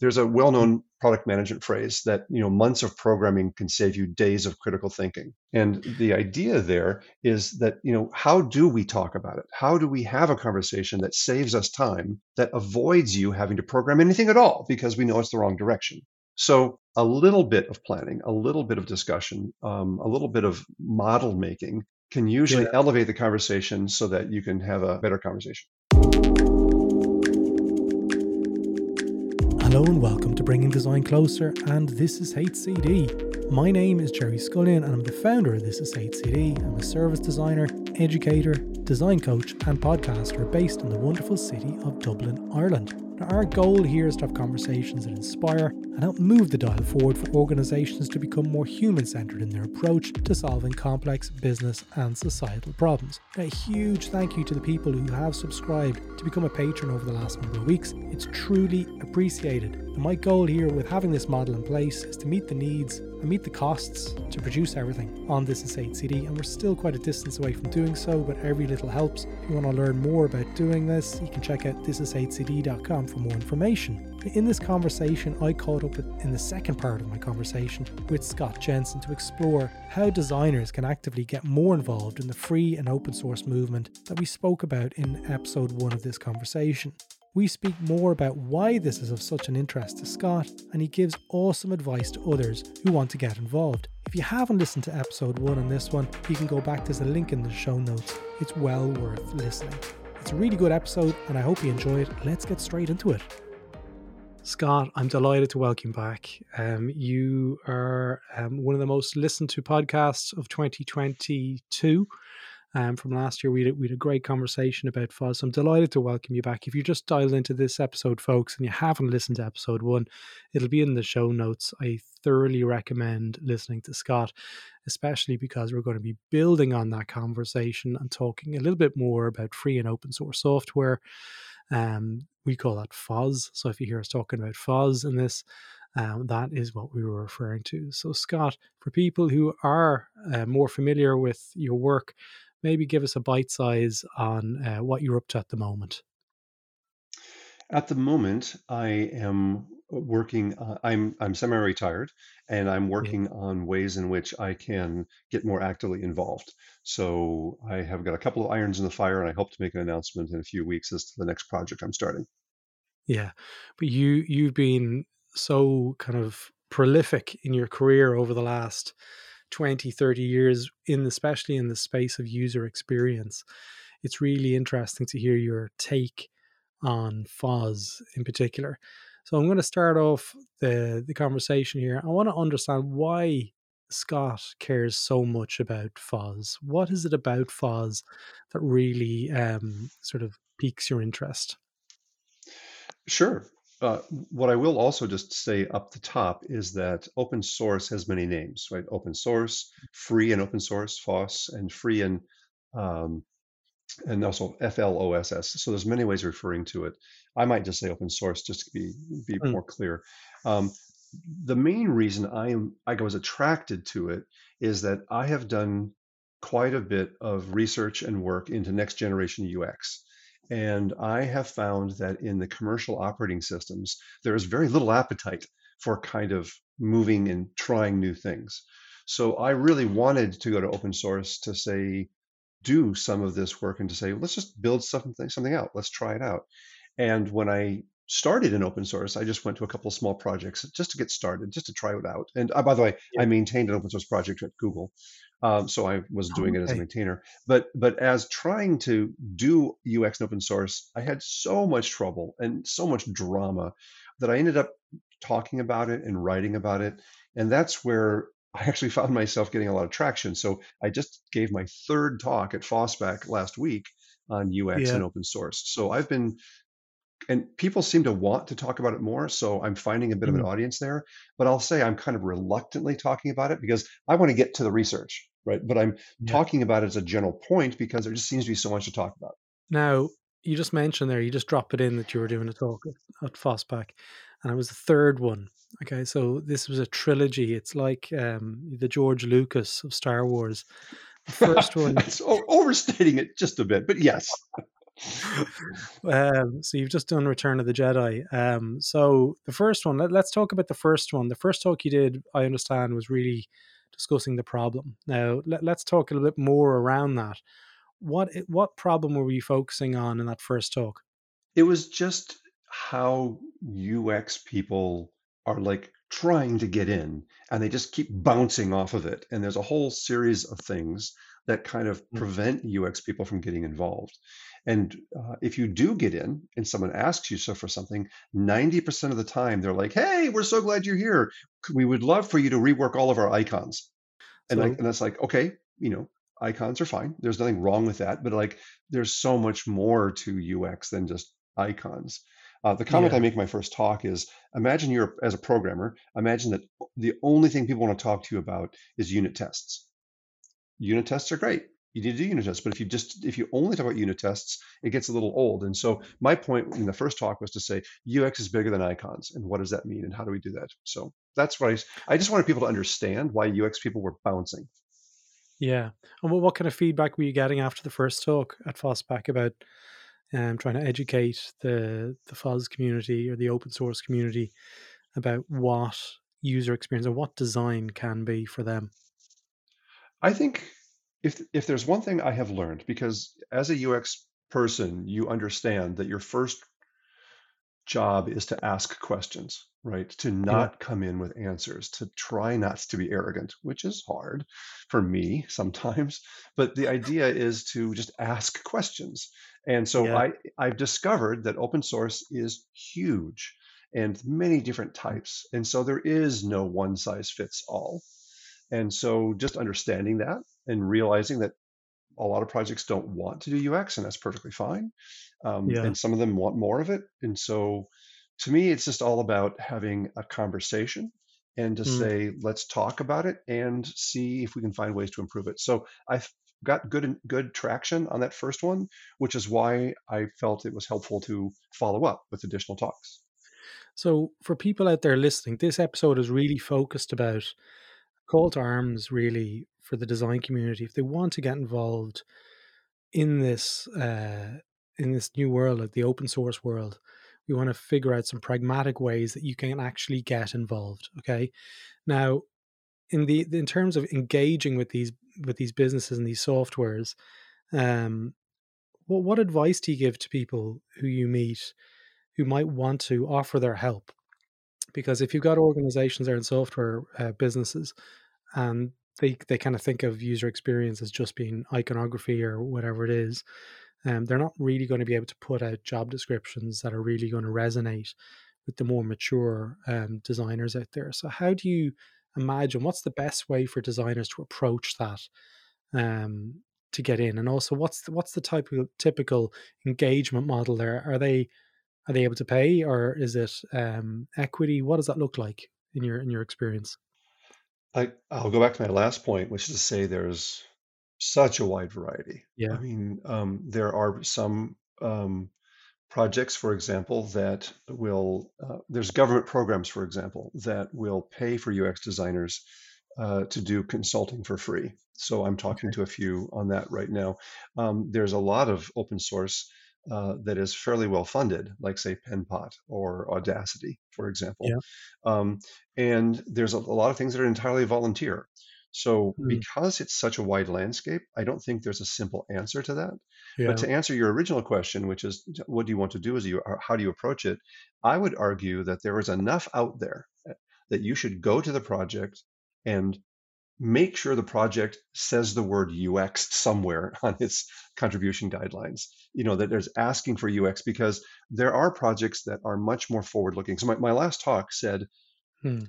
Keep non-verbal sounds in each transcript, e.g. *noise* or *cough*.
there's a well-known product management phrase that you know months of programming can save you days of critical thinking. And the idea there is that you know how do we talk about it? How do we have a conversation that saves us time that avoids you having to program anything at all because we know it's the wrong direction? So a little bit of planning a little bit of discussion um, a little bit of model making can usually yeah. elevate the conversation so that you can have a better conversation Hello and welcome to Bringing Design Closer, and this is HCD. My name is Gerry Scullion, and I'm the founder of This is HCD. I'm a service designer, educator, design coach, and podcaster based in the wonderful city of Dublin, Ireland. Now, our goal here is to have conversations that inspire and help move the dial forward for organizations to become more human centered in their approach to solving complex business and societal problems. a huge thank you to the people who have subscribed to become a patron over the last number of weeks. It's truly appreciated. And my goal here with having this model in place is to meet the needs and meet the costs to produce everything on This Is HCD. and we're still quite a distance away from doing so, but every little helps. If you want to learn more about doing this, you can check out thisishcd.com for more information. In this conversation, I caught up with, in the second part of my conversation with Scott Jenson to explore how designers can actively get more involved in the free and open source movement that we spoke about in episode one of this conversation. We speak more about why this is of such an interest to Scott, and he gives awesome advice to others who want to get involved. If you haven't listened to episode one on this one, you can go back. There's a link in the show notes. It's well worth listening. It's a really good episode, and I hope you enjoy it. Let's get straight into it. Scott, I'm delighted to welcome back. Um, you are um, one of the most listened to podcasts of 2022 um, from last year. We had, we had a great conversation about FOSS. I'm delighted to welcome you back. If you just dialed into this episode, folks, and you haven't listened to episode one, it'll be in the show notes. I thoroughly recommend listening to Scott, especially because we're going to be building on that conversation and talking a little bit more about free and open source software. Um, we call that FOSS. So if you hear us talking about FOSS in this, um, that is what we were referring to. So, Scott, for people who are uh, more familiar with your work, maybe give us a bite size on uh, what you're up to at the moment. At the moment, I am working. Uh, I'm I'm semi-retired, and I'm working yeah. on ways in which I can get more actively involved. So I have got a couple of irons in the fire, and I hope to make an announcement in a few weeks as to the next project I'm starting. Yeah, but you you've been so kind of prolific in your career over the last 20 30 years in especially in the space of user experience. It's really interesting to hear your take on FOSS in particular. So i'm going to start off the the conversation here. I want to understand why scott cares so much about FOSS what is it about FOSS that really um, sort of piques your interest? Sure. Uh, what I will also just say up the top is that open source has many names, right? Open source, free and open source, FOSS, and free and um, and also FLOSS. So there's many ways of referring to it. I might just say open source just to be be mm. more clear. Um, the main reason I am I was attracted to it is that I have done quite a bit of research and work into next generation UX. And I have found that in the commercial operating systems, there is very little appetite for kind of moving and trying new things. So I really wanted to go to open source to say, do some of this work and to say, let's just build something something out. Let's try it out. And when I started in open source, I just went to a couple of small projects just to get started, just to try it out. And uh, by the way, yeah. I maintained an open source project at Google, um, so I was doing okay. it as a maintainer. But but as trying to do UX and open source, I had so much trouble and so much drama that I ended up talking about it and writing about it, and that's where I actually *laughs* found myself getting a lot of traction. So I just gave my third talk at FOSSBack last week on UX yeah. and open source. So I've been and people seem to want to talk about it more so i'm finding a bit of an mm. audience there but i'll say i'm kind of reluctantly talking about it because i want to get to the research right? But i'm yeah. talking about it as a general point because there just seems to be so much to talk about. Now you just mentioned there you just drop it in that you were doing a talk at FOSSBack and it was the third one okay? So this was a trilogy. It's like um, the george lucas of star wars. The *laughs* first one it's overstating it just a bit but yes *laughs* um, so you've just done Return of the Jedi. Um, so the first one, let, us talk about the first one. The first talk you did, I understand, was really discussing the problem. Now let, us talk a little bit more around that. What what problem were we focusing on in that first talk? It was just how UX people are like trying to get in and they just keep bouncing off of it. And there's a whole series of things that kind of mm. prevent UX people from getting involved. And uh, if you do get in and someone asks you so for something, 90% of the time they're like, hey, we're so glad you're here. We would love for you to rework all of our icons. And, so, like, and that's like, okay, you know, icons are fine. There's nothing wrong with that. But like, there's so much more to UX than just icons. Uh, the comment yeah. I make in my first talk is imagine you're as a programmer, imagine that the only thing people want to talk to you about is unit tests. Unit tests are great. You need to do unit tests, but if you just if you only talk about unit tests, it gets a little old. And so my point in the first talk was to say UX is bigger than icons, and what does that mean, and how do we do that? So that's what I I just wanted people to understand why UX people were bouncing. Yeah, and what, what kind of feedback were you getting after the first talk at FOSSBack about um, trying to educate the the FOSS community or the open source community about what user experience or what design can be for them? I think if if there's one thing I have learned, because as a UX person, you understand that your first job is to ask questions, right? To not yeah. come in with answers, to try not to be arrogant, which is hard for me sometimes. *laughs* But the idea is to just ask questions. And so yeah. I, I've discovered that open source is huge and many different types. And so there is no one size fits all. And so just understanding that and realizing that a lot of projects don't want to do UX, and that's perfectly fine. Um, yeah. And some of them want more of it. And so to me, it's just all about having a conversation and to mm. say, let's talk about it and see if we can find ways to improve it. So I've got good good traction on that first one, which is why I felt it was helpful to follow up with additional talks. So for people out there listening, this episode is really focused about call to arms really for the design community if they want to get involved in this uh, in this new world like the open source world we want to figure out some pragmatic ways that you can actually get involved okay? Now in the in terms of engaging with these with these businesses and these softwares um what what advice do you give to people who you meet who might want to offer their help because if you've got organizations there in software uh, businesses and they they kind of think of user experience as just being iconography or whatever it is um, they're not really going to be able to put out job descriptions that are really going to resonate with the more mature um, designers out there. So how do you imagine what's the best way for designers to approach that um, to get in? And also what's the, what's the type of typical engagement model there? Are they are they able to pay or is it um, equity what does that look like in your in your experience I, I'll go back to my last point, which is to say there's such a wide variety. Yeah. I mean, um, there are some um, projects, for example, that will, uh, there's government programs, for example, that will pay for UX designers uh, to do consulting for free. So I'm talking okay. to a few on that right now. Um, there's a lot of open source uh, that is fairly well funded, like say Penpot or Audacity, for example. Yeah. Um, and there's a, a, lot of things that are entirely volunteer. So mm. because it's such a wide landscape, I don't think there's a simple answer to that. Yeah. But to answer your original question, which is what do you want to do as you how do you approach it, I would argue that there is enough out there eh, that you should go to the project and make sure the project says the word UX somewhere *laughs* on its contribution guidelines. You know, that there's asking for UX because there are projects that are much more forward looking. So, my, my last talk said hmm.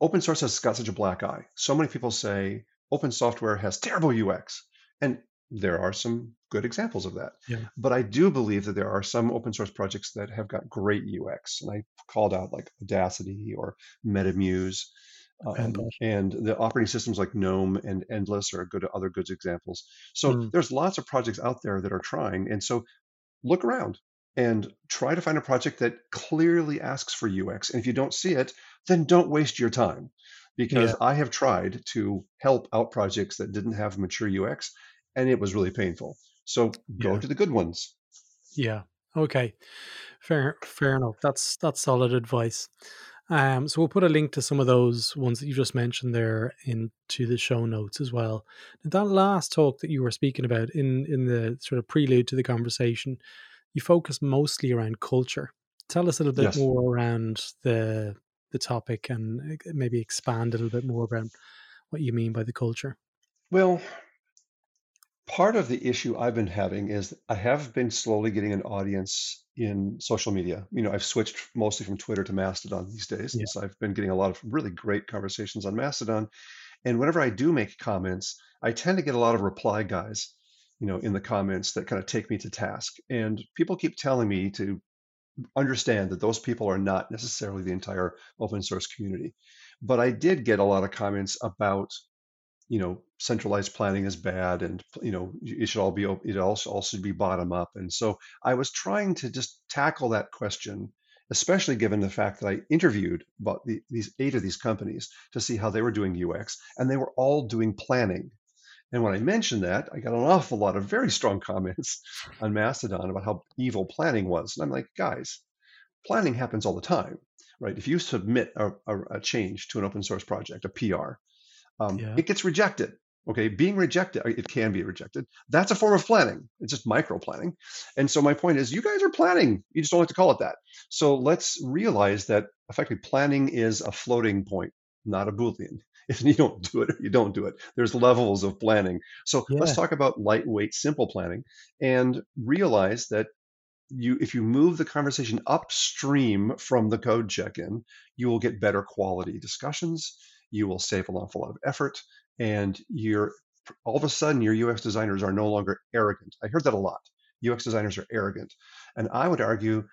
open source has got such a black eye. So many people say open software has terrible UX. And there are some good examples of that. Yeah. But I do believe that there are some open source projects that have got great UX. And I called out like Audacity or Metamuse um, and the operating systems like GNOME and Endless are good other good examples. So mm. there's lots of projects out there that are trying, and so look around and try to find a project that clearly asks for UX. And if you don't see it, then don't waste your time, because yeah. I have tried to help out projects that didn't have mature UX, and it was really painful. So go yeah. to the good ones. Yeah. Okay. Fair. Fair enough. That's that's solid advice. Um, so we'll put a link to some of those ones that you just mentioned there into the show notes as well. That last talk that you were speaking about in in the sort of prelude to the conversation, you focus mostly around culture. Tell us a little bit Yes. more around the the topic and uh, maybe expand a little bit more about what you mean by the culture. Well, part of the issue I've been having is I have been slowly getting an audience in social media. You know, I've switched mostly from Twitter to Mastodon these days. Yeah. And so I've been getting a lot of really great conversations on Mastodon. And whenever I do make comments, I tend to get a lot of reply guys, you know, in the comments that kind of take me to task. And people keep telling me to understand that those people are not necessarily the entire open source community. But I did get a lot of comments about you know, centralized planning is bad and, you know, it should all be, it also, also be bottom up. And so I was trying to just tackle that question, especially given the fact that I interviewed about the, these eight of these companies to see how they were doing UX, and they were all doing planning. And when I mentioned that, I got an awful lot of very strong *laughs* comments on Mastodon about how evil planning was. And I'm like, guys, planning happens all the time, right? If you submit a, a, a change to an open source project, a PR, um, Yeah. it gets rejected. Okay, being rejected, it can be rejected. That's a form of planning. It's just micro planning. And so my point is, you guys are planning. You just don't like to call it that. So let's realize that effectively planning is a floating point, not a Boolean. *laughs* If you don't do it, you don't do it. There's levels of planning. So Yeah. let's talk about lightweight, simple planning, and realize that you, if you move the conversation upstream from the code check-in, you will get better quality discussions you will save an awful lot of effort and you're all of a sudden your ux designers are no longer arrogant. I heard that a lot. Ux designers are arrogant. And i would argue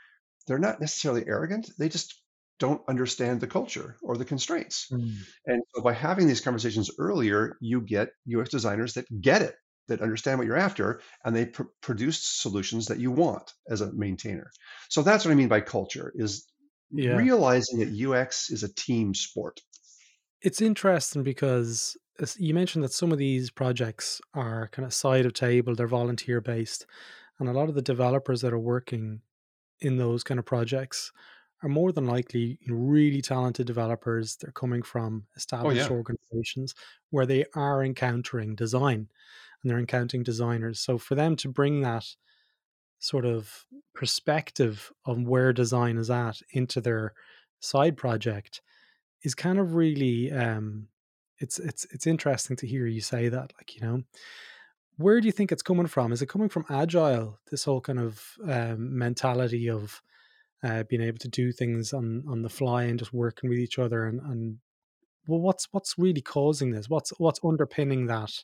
they're not necessarily arrogant they just don't understand the culture or the constraints. Mm. and so by having these conversations earlier you get ux designers that get it that understand what you're after and they pr- produce solutions that you want as a maintainer. So that's what i mean by culture is Yeah. realizing that ux is a team sport It's interesting because as you mentioned that some of these projects are kind of side of table, they're volunteer based, and a lot of the developers that are working in those kind of projects are more than likely really talented developers. They're coming from oh, established yeah. organizations where they are encountering design and they're encountering designers. So for them to bring that sort of perspective on where design is at into their side project is kind of really um it's it's it's interesting to hear you say that like you know? Where do you think it's coming from? Is it coming from agile this whole kind of um, mentality of uh, being able to do things on on the fly and just working with each other and and well what's what's really causing this? What's what's underpinning that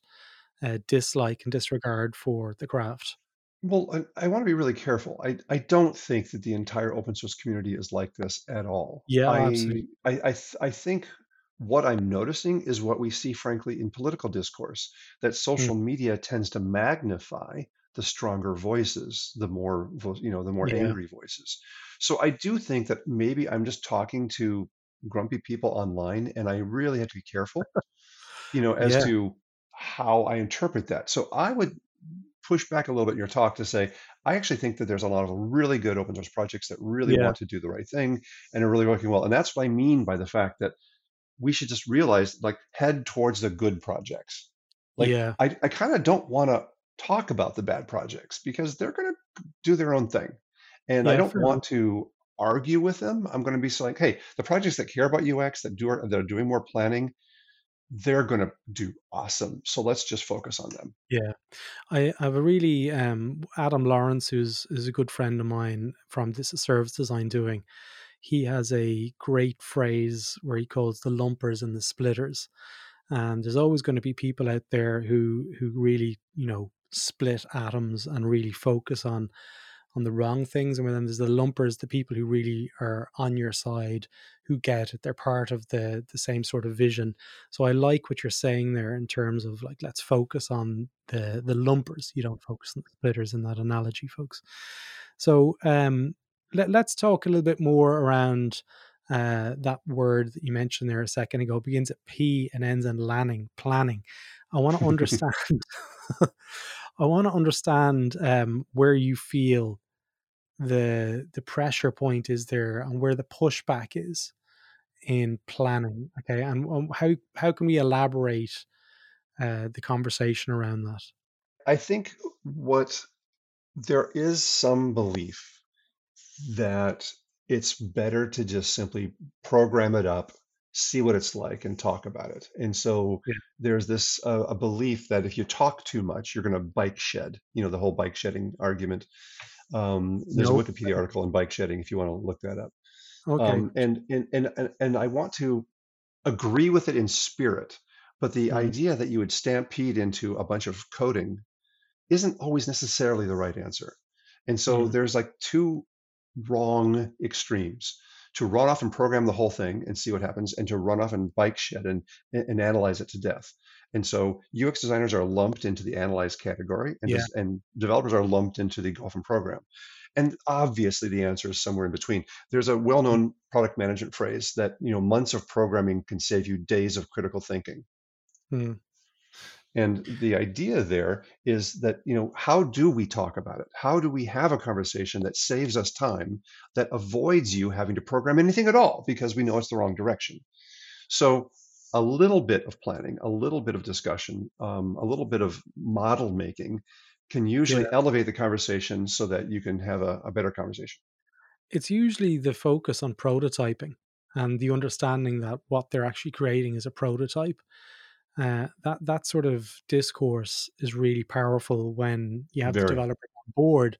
uh, dislike and disregard for the craft Well, I, I want to be really careful. I, I don't think that the entire open source community is like this at all. yeah I absolutely I I, th- I think what I'm noticing is what we see, frankly, in political discourse, that Mm, social media tends to magnify the stronger voices, the more vo- you know, the more yeah angry voices. So I do think that maybe I'm just talking to grumpy people online, and I really have to be careful, you know, as yeah to how I interpret that. So I would push back a little bit in your talk to say, I actually think that there's a lot of really good open source projects that really yeah want to do the right thing and are really working well. And that's what I mean by the fact that we should just realize, like, head towards the good projects. Like, yeah I, I kind of don't want to talk about the bad projects because they're going to do their own thing. And I don't want to argue with them. I'm going to be like, hey, the projects that care about UX, that do that are doing more planning, they're going to do awesome. So let's just focus on them. Yeah, I, have a really um, Adam Lawrence, who's is a good friend of mine from this service design doing. He has a great phrase where he calls the lumpers and the splitters, and there's always going to be people out there who who really you know split atoms and really focus on on the wrong things and then there's the lumpers the people who really are on your side who get it they're part of the the same sort of vision so i like what you're saying there in terms of like let's focus on the the lumpers you don't focus on the splitters in that analogy folks so um let, let's talk a little bit more around uh, that word that you mentioned there a second ago begins at P and ends in lanning, planning. I want to *laughs* understand. *laughs* I want to understand um, where you feel the the pressure point is there and where the pushback is in planning. Okay, and um, how how can we elaborate uh, the conversation around that? I think what there is some belief that it's better to just simply program it up, see what it's like, and talk about it. And so Yeah. there's this uh, a belief that if you talk too much, you're going to bike shed. You know, the whole bike shedding argument. Um, there's a Wikipedia article on bike shedding if you want to look that up. Okay. Um, and, and and and I want to agree with it in spirit, but the Mm. idea that you would stampede into a bunch of coding isn't always necessarily the right answer. And so Mm. there's like two wrong extremes to run off and program the whole thing and see what happens, and to run off and bike shed and, and analyze it to death. And so UX designers are lumped into the analyze category, and, Yeah. des- and developers are lumped into the off program. And obviously, the answer is somewhere in between. There's a well-known product management phrase that you know months of programming can save you days of critical thinking. Mm. And the idea there is that, you know, how do we talk about it? How do we have a conversation that saves us time, that avoids you having to program anything at all because we know it's the wrong direction? So, a little bit of planning, a little bit of discussion, um, a little bit of model making can usually Yeah. elevate the conversation so that you can have a, a better conversation. It's usually the focus on prototyping and the understanding that what they're actually creating is a prototype. Uh, that that sort of discourse is really powerful when you have the developer on board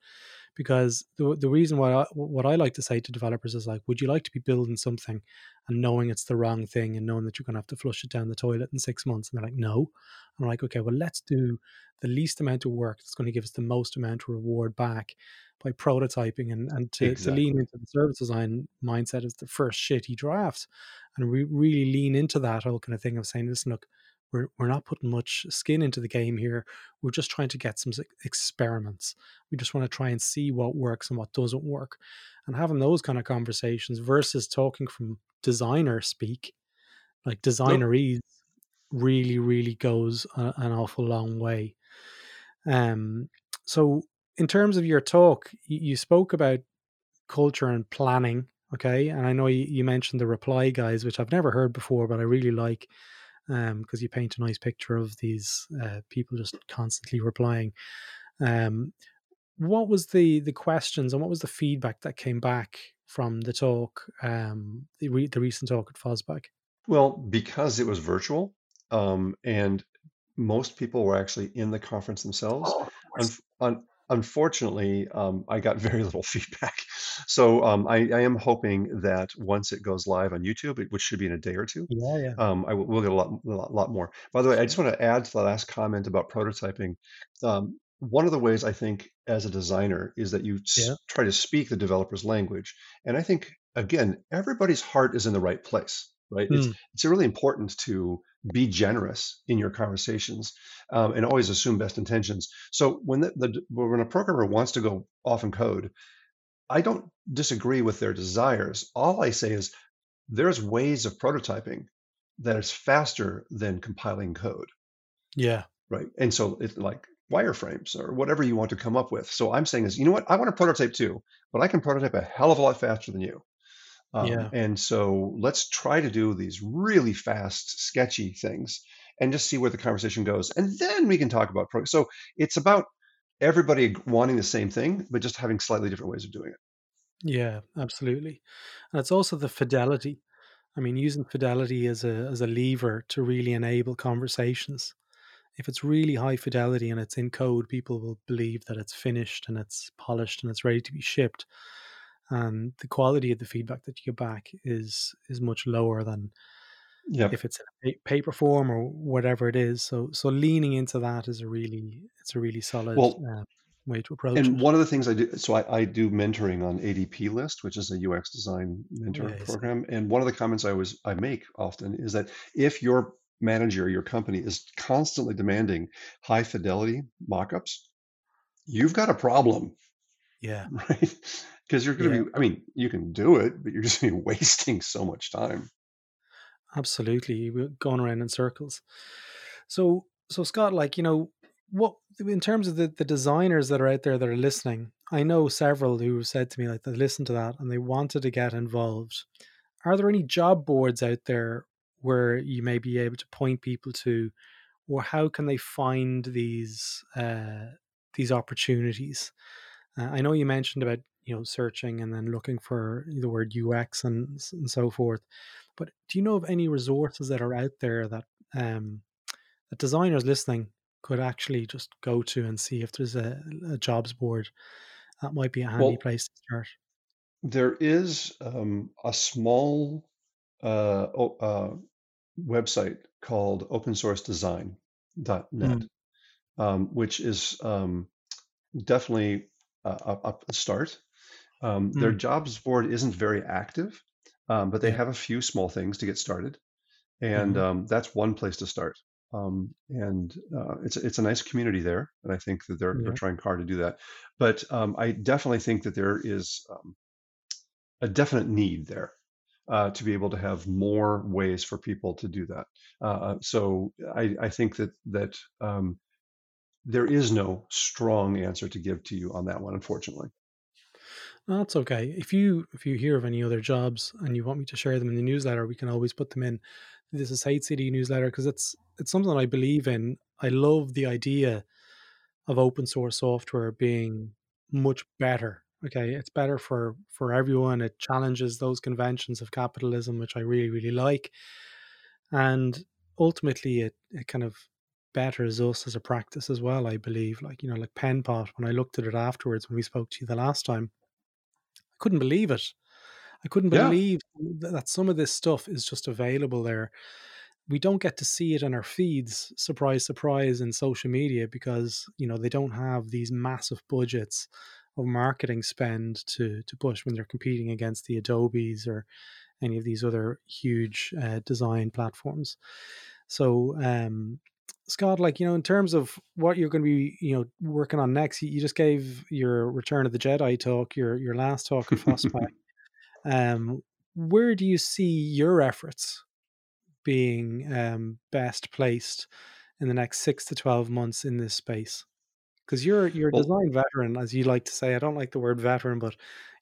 because the the reason why I, what I like to say to developers is like, would you like to be building something and knowing it's the wrong thing and knowing that you're going to have to flush it down the toilet in six months? And they're like, no. I'm like, okay, well, let's do the least amount of work that's going to give us the most amount of reward back by prototyping and, and to, to lean into the service design mindset as the first shitty draft and we really lean into that whole kind of thing of saying, listen, look, we're, we're not putting much skin into the game here. We're just trying to get some experiments. We just want to try and see what works and what doesn't work. And having those kind of conversations versus talking from designer speak, like Nope. designerese, really, really goes a, an awful long way. Um, so, in terms of your talk, you, you spoke about culture and planning. Okay, and I know you, you mentioned the reply guys, which I've never heard before, but I really like um because you paint a nice picture of these uh, people just constantly replying. Um, what was the the questions and what was the feedback that came back from the talk, um, the re- the recent talk at FOSSBack? Well, because it was virtual, um, and most people were actually in the conference themselves. Oh. Un- un- unfortunately, um, I got *laughs* very little feedback. So um, I, I am hoping that once it goes live on YouTube, it- which should be in a day or two, Yeah, yeah, um, I will we'll get a lot, a lot, lot more. By the way, I just want to add to the last comment about prototyping. Um, one of the ways I think as a designer is that you s- try to speak the developer's language. And I think, again, everybody's heart is in the right place, right? It's, Mm, it's really important to be generous in your conversations um, and always assume best intentions. So when the, the when a programmer wants to go off and code, I don't disagree with their desires. All I say is there's ways of prototyping that is faster than compiling code, yeah, right? And so it's like wireframes or whatever you want to come up with. So I'm saying is, you know what? I want to prototype too, but I can prototype a hell of a lot faster than you. Um, yeah. and so let's try to do these really fast, sketchy things and just see where the conversation goes. And then we can talk about pro. So it's about everybody wanting the same thing, but just having slightly different ways of doing it. Yeah, absolutely. And it's also the fidelity. I mean, using fidelity as a as a lever to really enable conversations. If it's really high fidelity and it's in code, people will believe that it's finished and it's polished and it's ready to be shipped. And the quality of the feedback that you get back is is much lower than Yep. if it's in a paper form or whatever it is. So so leaning into that is a really it's a really solid Well, uh, way to approach and it. one of the things I do, so I, I do mentoring on ADP List, which is a UX design mentor Yes. program. And one of the comments I always I make often is that if your manager, your company is constantly demanding high fidelity mockups, you've got a problem, Yeah. *laughs* right? Because you're going to Yeah. be, I mean, you can do it, but you're just going to be *laughs* wasting so much time. Absolutely, we're going around in circles. So, so Scott, like you know, what in terms of the the designers that are out there that are listening, I know several who said to me like they listened to that and they wanted to get involved. Are there any job boards out there where you may be able to point people to, or how can they find these uh, these opportunities? Uh, I know you mentioned about you know searching and then looking for the word UX and and so forth, but do you know of any resources that are out there that um, that designers listening could actually just go to and see if there's a, a jobs board? That might be a handy Well, place to start. there is um, a small uh, uh, website called opensourcedesign.net, Mm, um, which is um, definitely a, a start. Um, their mm, jobs board isn't very active, um, but they have a few small things to get started, and hmm um, that's one place to start. Um, and uh, it's it's a nice community there, and I think that they're they're trying hard to do that. But um, I definitely think that there is um, a definite need there uh, to be able to have more ways for people to do that. Uh, uh, so I, I think that that um, there is no strong answer to give to you on that one, unfortunately. That's okay. If you if you hear of any other jobs and you want me to share them in the newsletter, we can always put them in. This is HCD newsletter because it's it's something I believe in. I love the idea of open source software being much better. Okay, it's better for for everyone. It challenges those conventions of capitalism, which I really really like, and ultimately it it kind of betters us as a practice as well. I believe, like you know, like Penpot. When I looked at it afterwards, when we spoke to you the last time, I couldn't believe it. I couldn't believe th- that some of this stuff is just available there. We don't get to see it in our feeds, surprise, surprise, in social media because you know they don't have these massive budgets of marketing spend to to push when they're competing against the Adobes or any of these other huge uh, design platforms. So, um, Scott, like you know, in terms of what you're going to be, you know, working on next, you, just gave your Return of the Jedi talk, your your last talk at FOSSBack. *laughs* Um, where do you see your efforts being um, best placed in the next six to twelve months in this space? Because you're you're a well, design veteran, as you like to say. I don't like the word veteran, but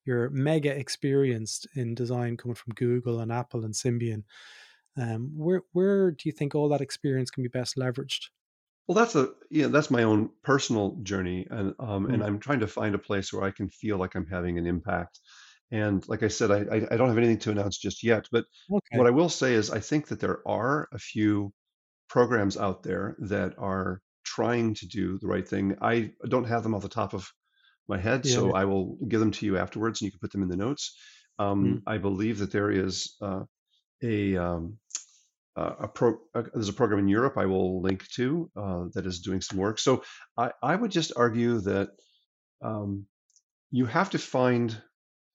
you're mega experienced in design, coming from Google and Apple and Symbian. Um, where where do you think all that experience can be best leveraged? well, that's a yeah, that's my own personal journey, and um, and Mm, I'm trying to find a place where I can feel like I'm having an impact. And like I said, I, I I don't have anything to announce just yet, but what. I will say is I think that there are a few programs out there that are trying to do the right thing. I don't have them off the top of my head, Yeah. so I will give them to you afterwards, and you can put them in the notes. Um, Mm, I believe that there is uh, a um, uh, a pro, uh, there's a program in Europe I will link to uh, that is doing some work. So I, I would just argue that um, you have to find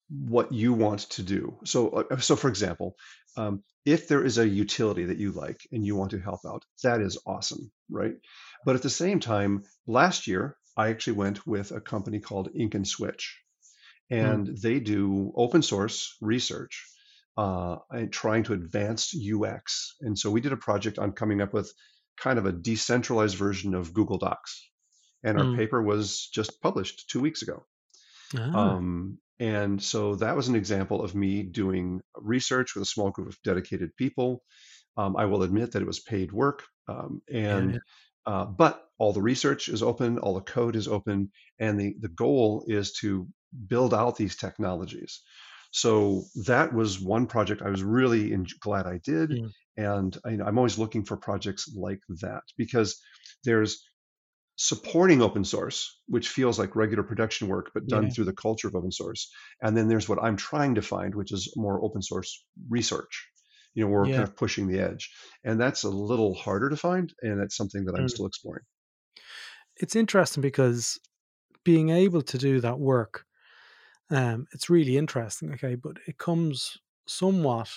what you want to do. So, uh, so for example, um, if there is a utility that you like and you want to help out, that is awesome, right? But at the same time, last year I actually went with a company called Ink and Switch, mm, and they do open source research uh, and trying to advance UX. And so we did a project on coming up with kind of a decentralized version of Google Docs, and our mm. paper was just published two weeks ago. Ah, Um, and so that was an example of me doing research with a small group of dedicated people. Um, I will admit that it was paid work, um, yeah, yeah. and uh, but all the research is open, all the code is open, and the the goal is to build out these technologies. So that was one project I was really in, glad I did, Mm, and I, I'm always looking for projects like that because there's supporting open source, which feels like regular production work, but done yeah, through the culture of open source. And then there's what I'm trying to find, which is more open source research. You know, we're yeah. kind of pushing the edge. And that's a little harder to find. And that's something that I'm Mm. still exploring. It's interesting because being able to do that work, um, it's really interesting. Okay, but it comes somewhat,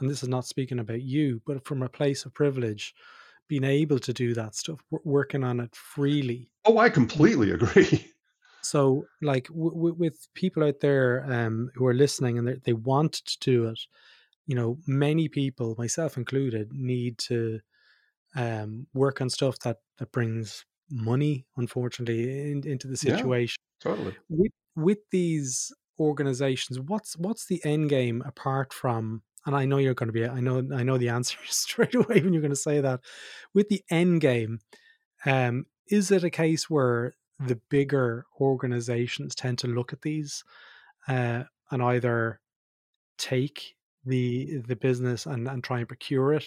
and this is not speaking about you, but from a place of privilege, being able to do that stuff, w- working on it freely. Oh, I completely agree. *laughs* So, like w- w- with people out there um, who are listening and they want to do it, you know, many people, myself included, need to um, work on stuff that that brings money, unfortunately, in, into the yeah, situation. totally. With with these organizations, what's what's the end game apart from? And I know you're going to be. I know. I know the answer *laughs* straight away when you're going to say that. With the end game, um, is it a case where the bigger organizations tend to look at these uh, and either take the the business and, and try and procure it,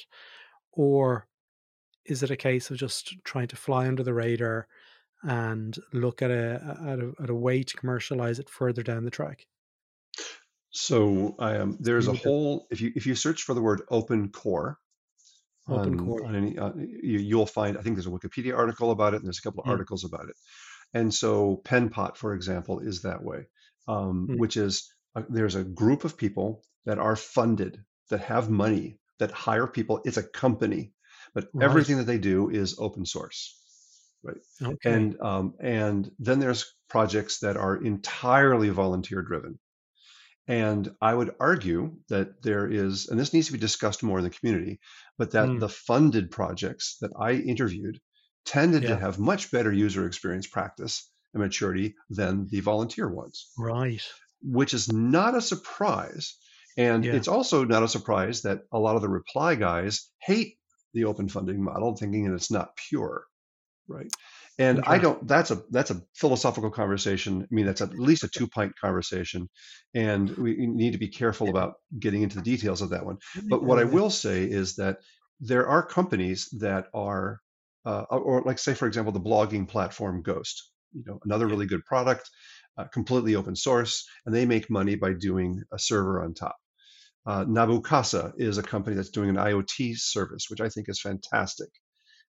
or is it a case of just trying to fly under the radar and look at a at a, at a way to commercialize it further down the track? So um, there's a whole if you if you search for the word open core, open on, core, on any, uh, you, will find I think there's a Wikipedia article about it, and there's a couple of mm. articles about it. And so Penpot, for example, is that way, um, mm. which is a, there's a group of people that are funded that have money that hire people. It's a company, but right. everything that they do is open source, right? Okay. And um, and then there's projects that are entirely volunteer driven. And I would argue that there is, and this needs to be discussed more in the community, but that mm. the funded projects that I interviewed tended yeah. to have much better user experience practice and maturity than the volunteer ones. Right. Which is not a surprise. And yeah. it's also not a surprise that a lot of the reply guys hate the open funding model, thinking that it's not pure. Right. And. I don't. That's a that's a philosophical conversation. I mean, that's at least a two pint conversation, and we need to be careful about getting into the details of that one. But what I will say is that there are companies that are uh, or like say for example the blogging platform Ghost, you know, another really good product, uh, completely open source, and they make money by doing a server on top. Uh, Nabu Casa is a company that's doing an IoT service, which I think is fantastic.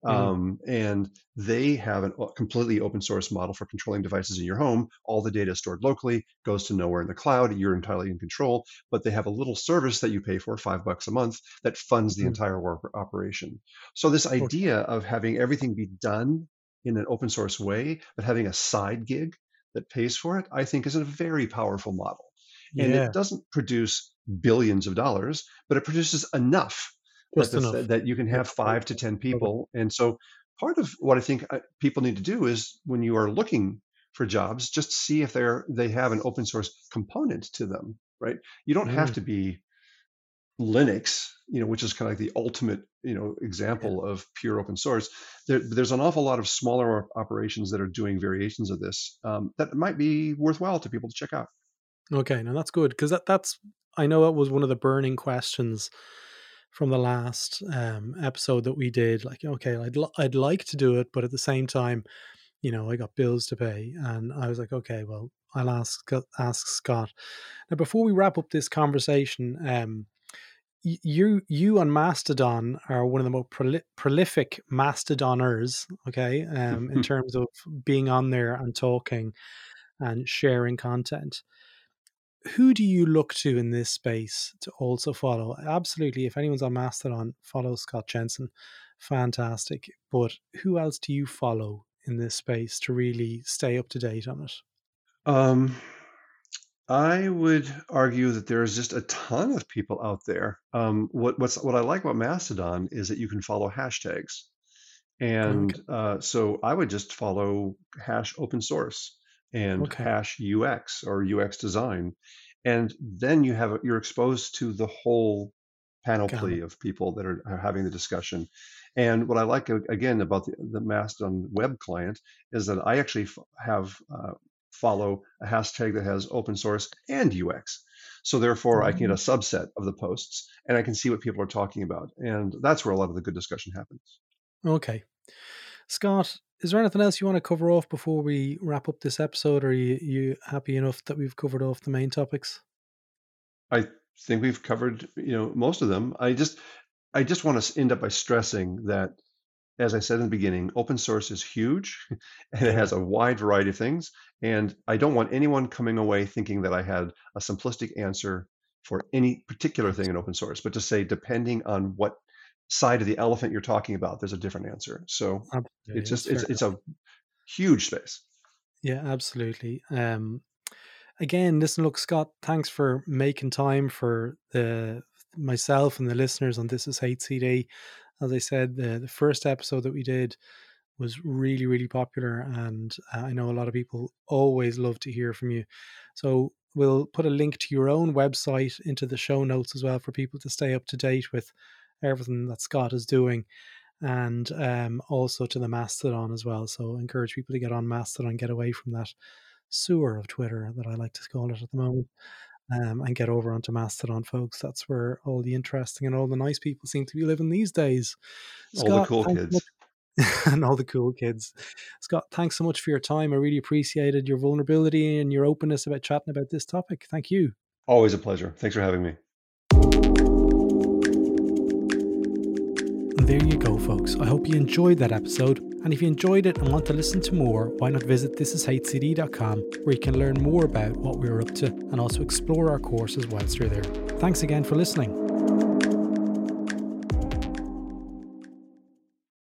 Mm-hmm. Um, and they have a completely open source model for controlling devices in your home. All the data is stored locally, goes to nowhere in the cloud. You're entirely in control, but they have a little service that you pay for, five bucks a month, that funds the mm-hmm. entire work operation. So this idea of having everything be done in an open source way, but having a side gig that pays for it, I think is a very powerful model. And yeah. it doesn't produce billions of dollars, but it produces enough that, that, you can have five to 10 people. And so part of what I think uh, people need to do is when you are looking for jobs, just see if they're, they have an open source component to them, right? You don't mm. have to be Linux, you know, which is kind of like the ultimate, you know, example yeah. of pure open source. There, there's an awful lot of smaller operations that are doing variations of this um, that might be worthwhile to people to check out. Okay, now that's good because that, that's I know it was one of the burning questions from the last um, episode that we did. Like, okay, I'd l- I'd like to do it, but at the same time, you know, I got bills to pay, and I was like, okay, well, I'll ask ask Scott. Now, before we wrap up this conversation, um, you you on Mastodon are one of the most proli- prolific Mastodoners, okay, *laughs* um, in terms of being on there and talking and sharing content who do you look to in this space to also follow? Absolutely. If anyone's on Mastodon, follow Scott Jenson. Fantastic. But who else do you follow in this space to really stay up to date on it? Um, I would argue that there's just a ton of people out there. Um, what what's what I like about Mastodon is that you can follow hashtags, and okay. uh, so I would just follow hash open source and okay. hash UX or UX design, and then you have you're exposed to the whole panoply of people that are, are, having the discussion. And what I like again about the, the Mastodon web client is that I actually have uh, follow a hashtag that has open source and UX. So therefore, mm-hmm. I can get a mm. subset of the posts and I can see what people are talking about, and that's where a lot of the good discussion happens. Okay, Scott, is there anything else you want to cover off before we wrap up this episode? Or are you, you happy enough that we've covered off the main topics? I think we've covered, you know, most of them. I just, I just want to end up by stressing that, as I said in the beginning, open source is huge, *laughs* and it has a wide variety of things. And I don't want anyone coming away thinking that I had a simplistic answer for any particular thing in open source, but to say depending on what side of the elephant you're talking about, there's a different answer. So absolutely. it's just it's, it's a huge space. Yeah, absolutely. Um, again, listen, look, Scott, thanks for making time for the myself and the listeners on This Is HCD. As I said, the, the first episode that we did was really, really popular. And uh, I know a lot of people always love to hear from you. So we'll put a link to your own website into the show notes as well for people to stay up to date with everything that Scott is doing and um, also to the Mastodon as well. So encourage people to get on Mastodon, get away from that sewer of Twitter that I like to call it at the moment. Um, and get over onto Mastodon, folks. That's where all the interesting and all the nice people seem to be living these days. Scott, all the cool kids. *laughs* and all the cool kids. Scott, thanks so much for your time. I really appreciated your vulnerability and your openness about chatting about this topic. Thank you. Always a pleasure. Thanks for having me. There you go, folks. I hope you enjoyed that episode. And if you enjoyed it and want to listen to more, why not visit thisishcd.com where you can learn more about what we're up to and also explore our courses whilst you're there. Thanks again for listening.